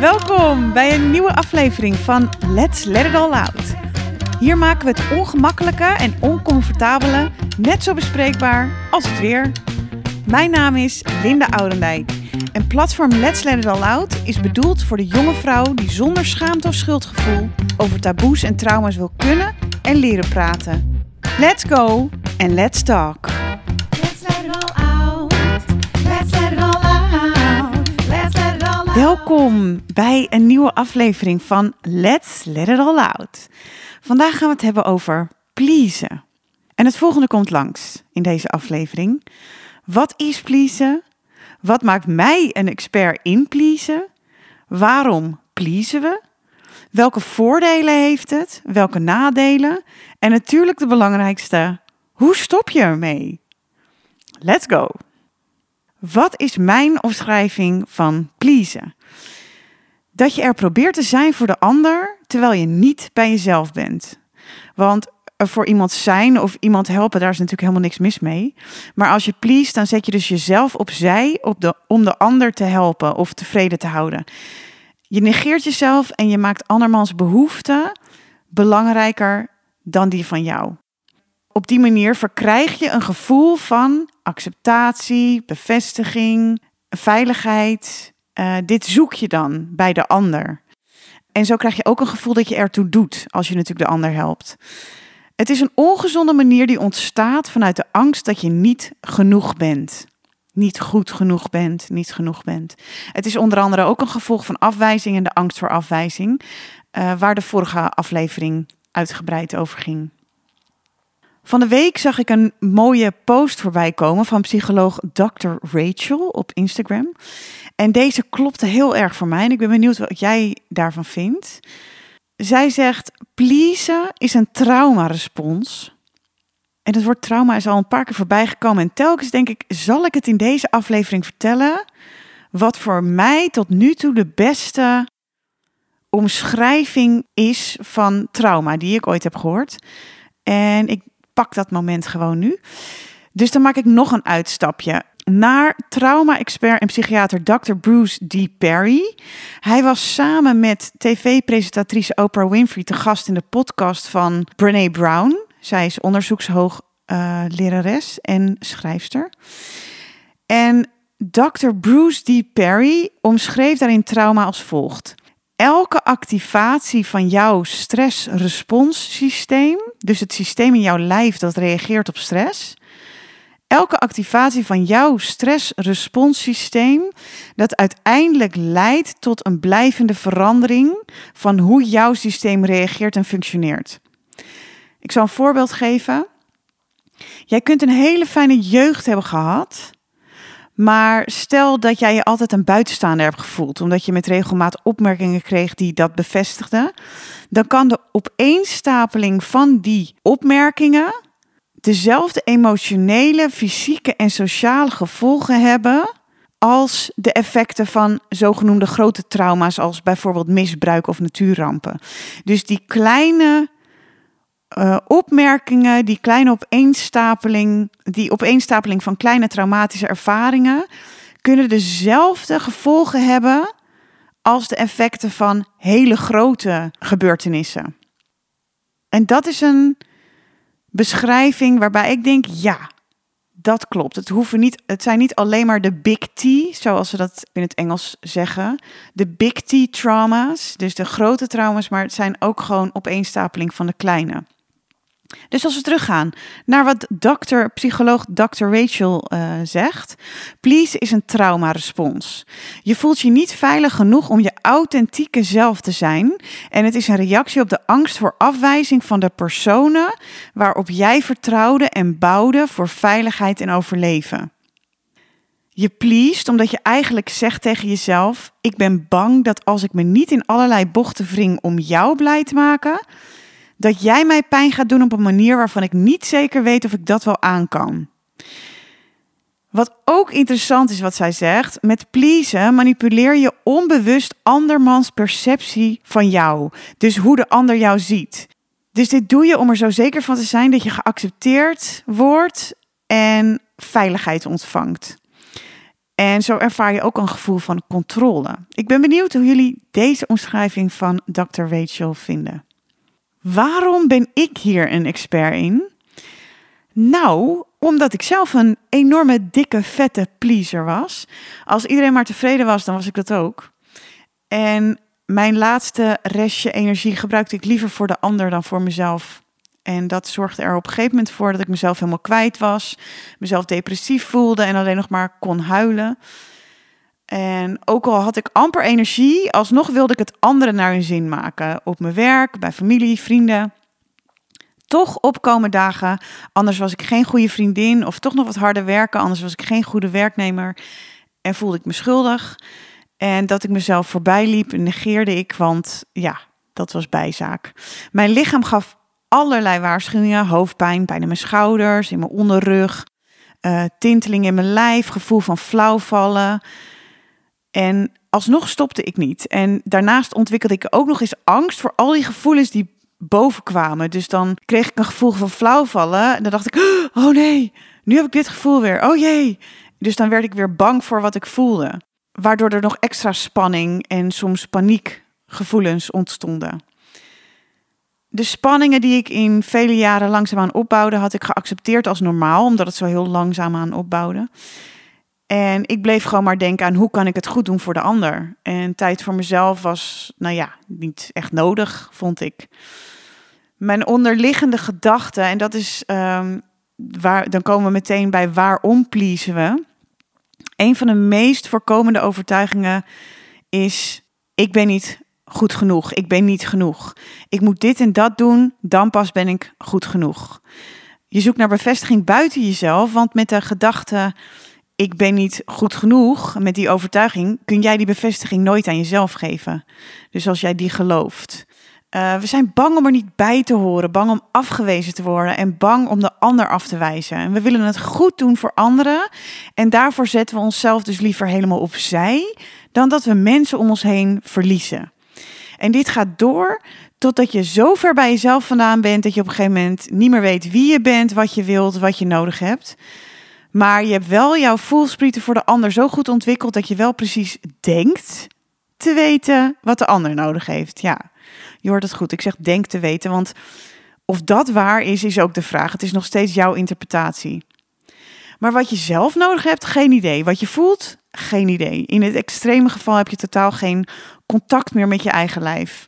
Welkom bij een nieuwe aflevering van Let's Let It All Out. Hier maken we het ongemakkelijke en oncomfortabele net zo bespreekbaar als het weer. Mijn naam is Linda Oudendijk en platform Let's Let It All Out is bedoeld voor de jonge vrouw die zonder schaamte of schuldgevoel over taboes en trauma's wil kunnen en leren praten. Let's go and let's talk. Let's let it all out. Let's let it all out. Let's let it all out. Welkom bij een nieuwe aflevering van Let's Let It All Out. Vandaag gaan we het hebben over pleasen. En het volgende komt langs in deze aflevering. Wat is pleasen? Wat maakt mij een expert in pleasen? Waarom pleasen we? Welke voordelen heeft het? Welke nadelen? En natuurlijk de belangrijkste, hoe stop je ermee? Let's go! Wat is mijn omschrijving van pleasen? Dat je er probeert te zijn voor de ander terwijl je niet bij jezelf bent. Want er voor iemand zijn of iemand helpen, daar is natuurlijk helemaal niks mis mee. Maar als je please, dan zet je dus jezelf opzij op de, om de ander te helpen of tevreden te houden. Je negeert jezelf en je maakt andermans behoeften belangrijker dan die van jou. Op die manier verkrijg je een gevoel van acceptatie, bevestiging, veiligheid. Eh, dit zoek je dan bij de ander. En zo krijg je ook een gevoel dat je ertoe doet als je natuurlijk de ander helpt. Het is een ongezonde manier die ontstaat vanuit de angst dat je niet genoeg bent. Niet goed genoeg bent, niet genoeg bent. Het is onder andere ook een gevolg van afwijzing en de angst voor afwijzing, eh, waar de vorige aflevering uitgebreid over ging. Van de week zag ik een mooie post voorbij komen van psycholoog Dr. Rachel op Instagram. En deze klopte heel erg voor mij en ik ben benieuwd wat jij daarvan vindt. Zij zegt: pleasen is een traumarespons. En het woord trauma is al een paar keer voorbij gekomen. En telkens denk ik: zal ik het in deze aflevering vertellen? Wat voor mij tot nu toe de beste omschrijving is van trauma die ik ooit heb gehoord. En ik pak dat moment gewoon nu. Dus dan maak ik nog een uitstapje naar trauma-expert en psychiater Dr. Bruce D. Perry. Hij was samen met tv-presentatrice Oprah Winfrey te gast in de podcast van Brené Brown. Zij is onderzoekshooglerares en schrijfster. En Dr. Bruce D. Perry omschreef daarin trauma als volgt. Elke activatie van jouw stressresponssysteem, dus het systeem in jouw lijf dat reageert op stress, elke activatie van jouw stressresponssysteem, dat uiteindelijk leidt tot een blijvende verandering van hoe jouw systeem reageert en functioneert. Ik zal een voorbeeld geven. Jij kunt een hele fijne jeugd hebben gehad. Maar stel dat jij je altijd een buitenstaander hebt gevoeld, omdat je met regelmaat opmerkingen kreeg die dat bevestigden, dan kan de opeenstapeling van die opmerkingen dezelfde emotionele, fysieke en sociale gevolgen hebben als de effecten van zogenoemde grote trauma's, als bijvoorbeeld misbruik of natuurrampen. Dus die kleine uh, opmerkingen, die kleine opeenstapeling, die opeenstapeling van kleine traumatische ervaringen, kunnen dezelfde gevolgen hebben als de effecten van hele grote gebeurtenissen. En dat is een beschrijving waarbij ik denk, ja, dat klopt. Het, hoeven niet, het zijn niet alleen maar de big T, zoals ze dat in het Engels zeggen. De big T trauma's, dus de grote trauma's, maar het zijn ook gewoon opeenstapeling van de kleine. Dus als we teruggaan naar wat dokter, psycholoog Dr. Rachel uh, zegt. Please is een traumarespons. Je voelt je niet veilig genoeg om je authentieke zelf te zijn. En het is een reactie op de angst voor afwijzing van de personen waarop jij vertrouwde en bouwde voor veiligheid en overleven. Je pleest omdat je eigenlijk zegt tegen jezelf: Ik ben bang dat als ik me niet in allerlei bochten wring om jou blij te maken, dat jij mij pijn gaat doen op een manier waarvan ik niet zeker weet of ik dat wel aan kan. Wat ook interessant is wat zij zegt, met pleasen manipuleer je onbewust andermans perceptie van jou. Dus hoe de ander jou ziet. Dus dit doe je om er zo zeker van te zijn dat je geaccepteerd wordt en veiligheid ontvangt. En zo ervaar je ook een gevoel van controle. Ik ben benieuwd hoe jullie deze omschrijving van Dr. Rachel vinden. Waarom ben ik hier een expert in? Nou, omdat ik zelf een enorme, dikke, vette pleaser was. Als iedereen maar tevreden was, dan was ik dat ook. En mijn laatste restje energie gebruikte ik liever voor de ander dan voor mezelf. En dat zorgde er op een gegeven moment voor dat ik mezelf helemaal kwijt was, mezelf depressief voelde en alleen nog maar kon huilen. En ook al had ik amper energie, alsnog wilde ik het anderen naar hun zin maken. Op mijn werk, bij familie, vrienden. Toch opkomen dagen, anders was ik geen goede vriendin of toch nog wat harder werken, anders was ik geen goede werknemer en voelde ik me schuldig. En dat ik mezelf voorbij liep, negeerde ik, want ja, dat was bijzaak. Mijn lichaam gaf allerlei waarschuwingen: hoofdpijn, pijn in mijn schouders, in mijn onderrug, uh, tinteling in mijn lijf, gevoel van flauwvallen. En alsnog stopte ik niet. En daarnaast ontwikkelde ik ook nog eens angst voor al die gevoelens die boven kwamen. Dus dan kreeg ik een gevoel van flauwvallen. En dan dacht ik: oh nee, nu heb ik dit gevoel weer. Oh jee. Dus dan werd ik weer bang voor wat ik voelde. Waardoor er nog extra spanning en soms paniekgevoelens ontstonden. De spanningen die ik in vele jaren langzaamaan opbouwde, had ik geaccepteerd als normaal, omdat het zo heel langzaam aan opbouwde. En ik bleef gewoon maar denken aan hoe kan ik het goed doen voor de ander. En tijd voor mezelf was, nou ja, niet echt nodig, vond ik. Mijn onderliggende gedachte, en dat is, um, waar, dan komen we meteen bij waarom pleasen we. Een van de meest voorkomende overtuigingen is, ik ben niet goed genoeg. Ik ben niet genoeg. Ik moet dit en dat doen, dan pas ben ik goed genoeg. Je zoekt naar bevestiging buiten jezelf, want met de gedachte ik ben niet goed genoeg, met die overtuiging kun jij die bevestiging nooit aan jezelf geven. Dus als jij die gelooft. Uh, we zijn bang om er niet bij te horen, bang om afgewezen te worden en bang om de ander af te wijzen. En we willen het goed doen voor anderen en daarvoor zetten we onszelf dus liever helemaal opzij dan dat we mensen om ons heen verliezen. En dit gaat door totdat je zo ver bij jezelf vandaan bent dat je op een gegeven moment niet meer weet wie je bent, wat je wilt, wat je nodig hebt. Maar je hebt wel jouw voelsprieten voor de ander zo goed ontwikkeld dat je wel precies denkt te weten wat de ander nodig heeft. Ja, je hoort het goed. Ik zeg denk te weten, want of dat waar is, is ook de vraag. Het is nog steeds jouw interpretatie. Maar wat je zelf nodig hebt, geen idee. Wat je voelt, geen idee. In het extreme geval heb je totaal geen contact meer met je eigen lijf.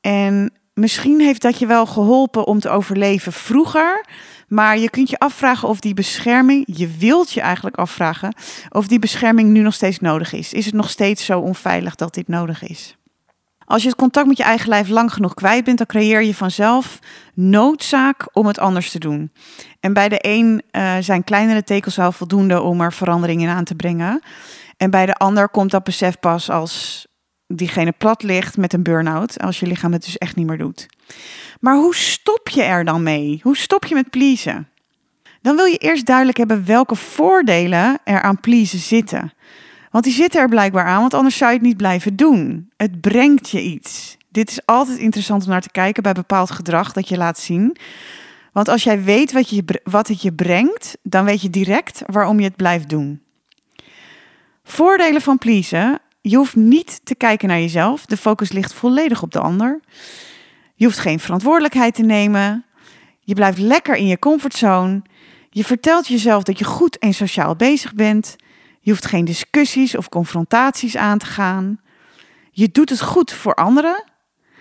En misschien heeft dat je wel geholpen om te overleven vroeger. Maar je kunt je afvragen of die bescherming, je wilt je eigenlijk afvragen of die bescherming nu nog steeds nodig is. Is het nog steeds zo onveilig dat dit nodig is? Als je het contact met je eigen lijf lang genoeg kwijt bent, dan creëer je vanzelf noodzaak om het anders te doen. En bij de een uh, zijn kleinere tekens al voldoende om er verandering in aan te brengen. En bij de ander komt dat besef pas als diegene plat ligt met een burn-out, als je lichaam het dus echt niet meer doet. Maar hoe stop je er dan mee? Hoe stop je met pleasen? Dan wil je eerst duidelijk hebben welke voordelen er aan pleasen zitten. Want die zitten er blijkbaar aan, want anders zou je het niet blijven doen. Het brengt je iets. Dit is altijd interessant om naar te kijken bij bepaald gedrag dat je laat zien. Want als jij weet wat, je, wat het je brengt, dan weet je direct waarom je het blijft doen. Voordelen van pleasen. Je hoeft niet te kijken naar jezelf. De focus ligt volledig op de ander. Je hoeft geen verantwoordelijkheid te nemen. Je blijft lekker in je comfortzone. Je vertelt jezelf dat je goed en sociaal bezig bent. Je hoeft geen discussies of confrontaties aan te gaan. Je doet het goed voor anderen.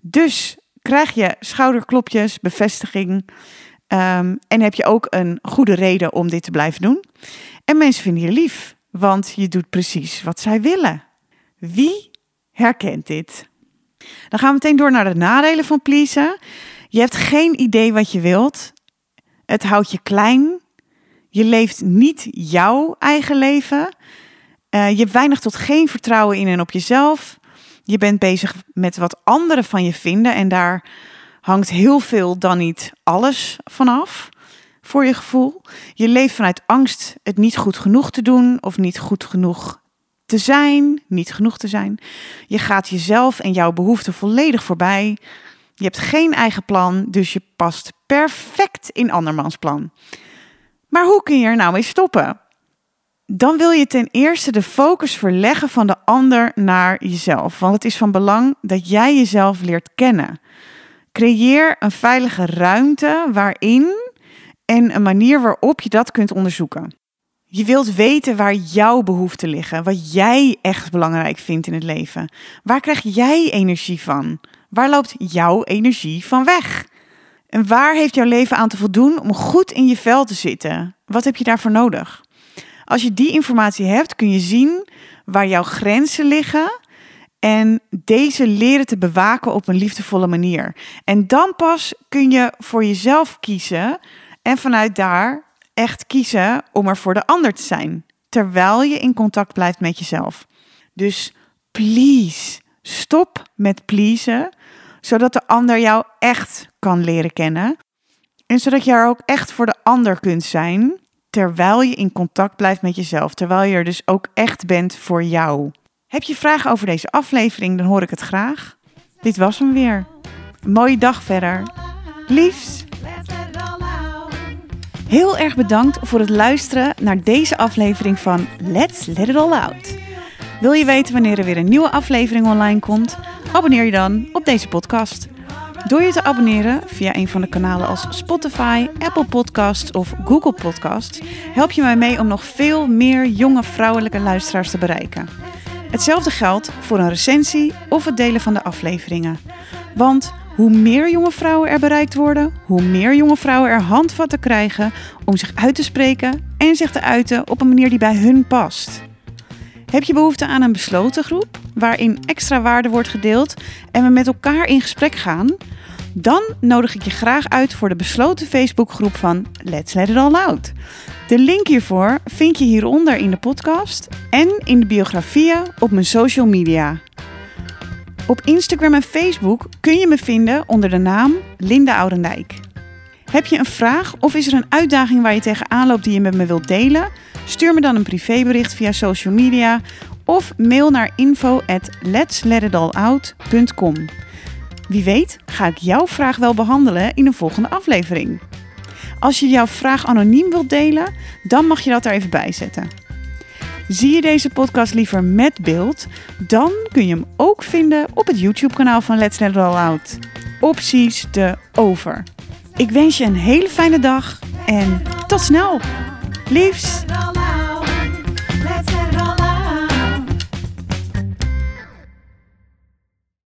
Dus krijg je schouderklopjes, bevestiging. Um, en heb je ook een goede reden om dit te blijven doen. En mensen vinden je lief, want je doet precies wat zij willen. Wie herkent dit? Dan gaan we meteen door naar de nadelen van pleasen. Je hebt geen idee wat je wilt. Het houdt je klein. Je leeft niet jouw eigen leven. Uh, je hebt weinig tot geen vertrouwen in en op jezelf. Je bent bezig met wat anderen van je vinden en daar hangt heel veel dan niet alles vanaf voor je gevoel. Je leeft vanuit angst het niet goed genoeg te doen of niet goed genoeg te zijn, niet genoeg te zijn. Je gaat jezelf en jouw behoeften volledig voorbij. Je hebt geen eigen plan, dus je past perfect in andermans plan. Maar hoe kun je er nou mee stoppen? Dan wil je ten eerste de focus verleggen van de ander naar jezelf. Want het is van belang dat jij jezelf leert kennen. Creëer een veilige ruimte waarin en een manier waarop je dat kunt onderzoeken. Je wilt weten waar jouw behoeften liggen, wat jij echt belangrijk vindt in het leven. Waar krijg jij energie van? Waar loopt jouw energie van weg? En waar heeft jouw leven aan te voldoen om goed in je vel te zitten? Wat heb je daarvoor nodig? Als je die informatie hebt, kun je zien waar jouw grenzen liggen en deze leren te bewaken op een liefdevolle manier. En dan pas kun je voor jezelf kiezen en vanuit daar echt kiezen om er voor de ander te zijn, terwijl je in contact blijft met jezelf. Dus please, stop met pleasen, zodat de ander jou echt kan leren kennen. En zodat je er ook echt voor de ander kunt zijn, terwijl je in contact blijft met jezelf, terwijl je er dus ook echt bent voor jou. Heb je vragen over deze aflevering, dan hoor ik het graag. Dit was hem weer. Mooie dag verder. Liefs. Heel erg bedankt voor het luisteren naar deze aflevering van Let's Let It All Out. Wil je weten wanneer er weer een nieuwe aflevering online komt? Abonneer je dan op deze podcast. Door je te abonneren via een van de kanalen als Spotify, Apple Podcasts of Google Podcasts, help je mij mee om nog veel meer jonge vrouwelijke luisteraars te bereiken. Hetzelfde geldt voor een recensie of het delen van de afleveringen. Want hoe meer jonge vrouwen er bereikt worden, hoe meer jonge vrouwen er handvatten krijgen om zich uit te spreken en zich te uiten op een manier die bij hun past. Heb je behoefte aan een besloten groep waarin extra waarde wordt gedeeld en we met elkaar in gesprek gaan? Dan nodig ik je graag uit voor de besloten Facebookgroep van Let's Let It All Out. De link hiervoor vind je hieronder in de podcast en in de biografieën op mijn social media. Op Instagram en Facebook kun je me vinden onder de naam Linda Oudendijk. Heb je een vraag of is er een uitdaging waar je tegenaan loopt die je met me wilt delen? Stuur me dan een privébericht via social media of mail naar info at. Wie weet ga ik jouw vraag wel behandelen in een volgende aflevering. Als je jouw vraag anoniem wilt delen, dan mag je dat er even bij zetten. Zie je deze podcast liever met beeld, dan kun je hem ook vinden op het YouTube-kanaal van Let's Let It Out. Opties de over. Ik wens je een hele fijne dag en tot snel. Liefs!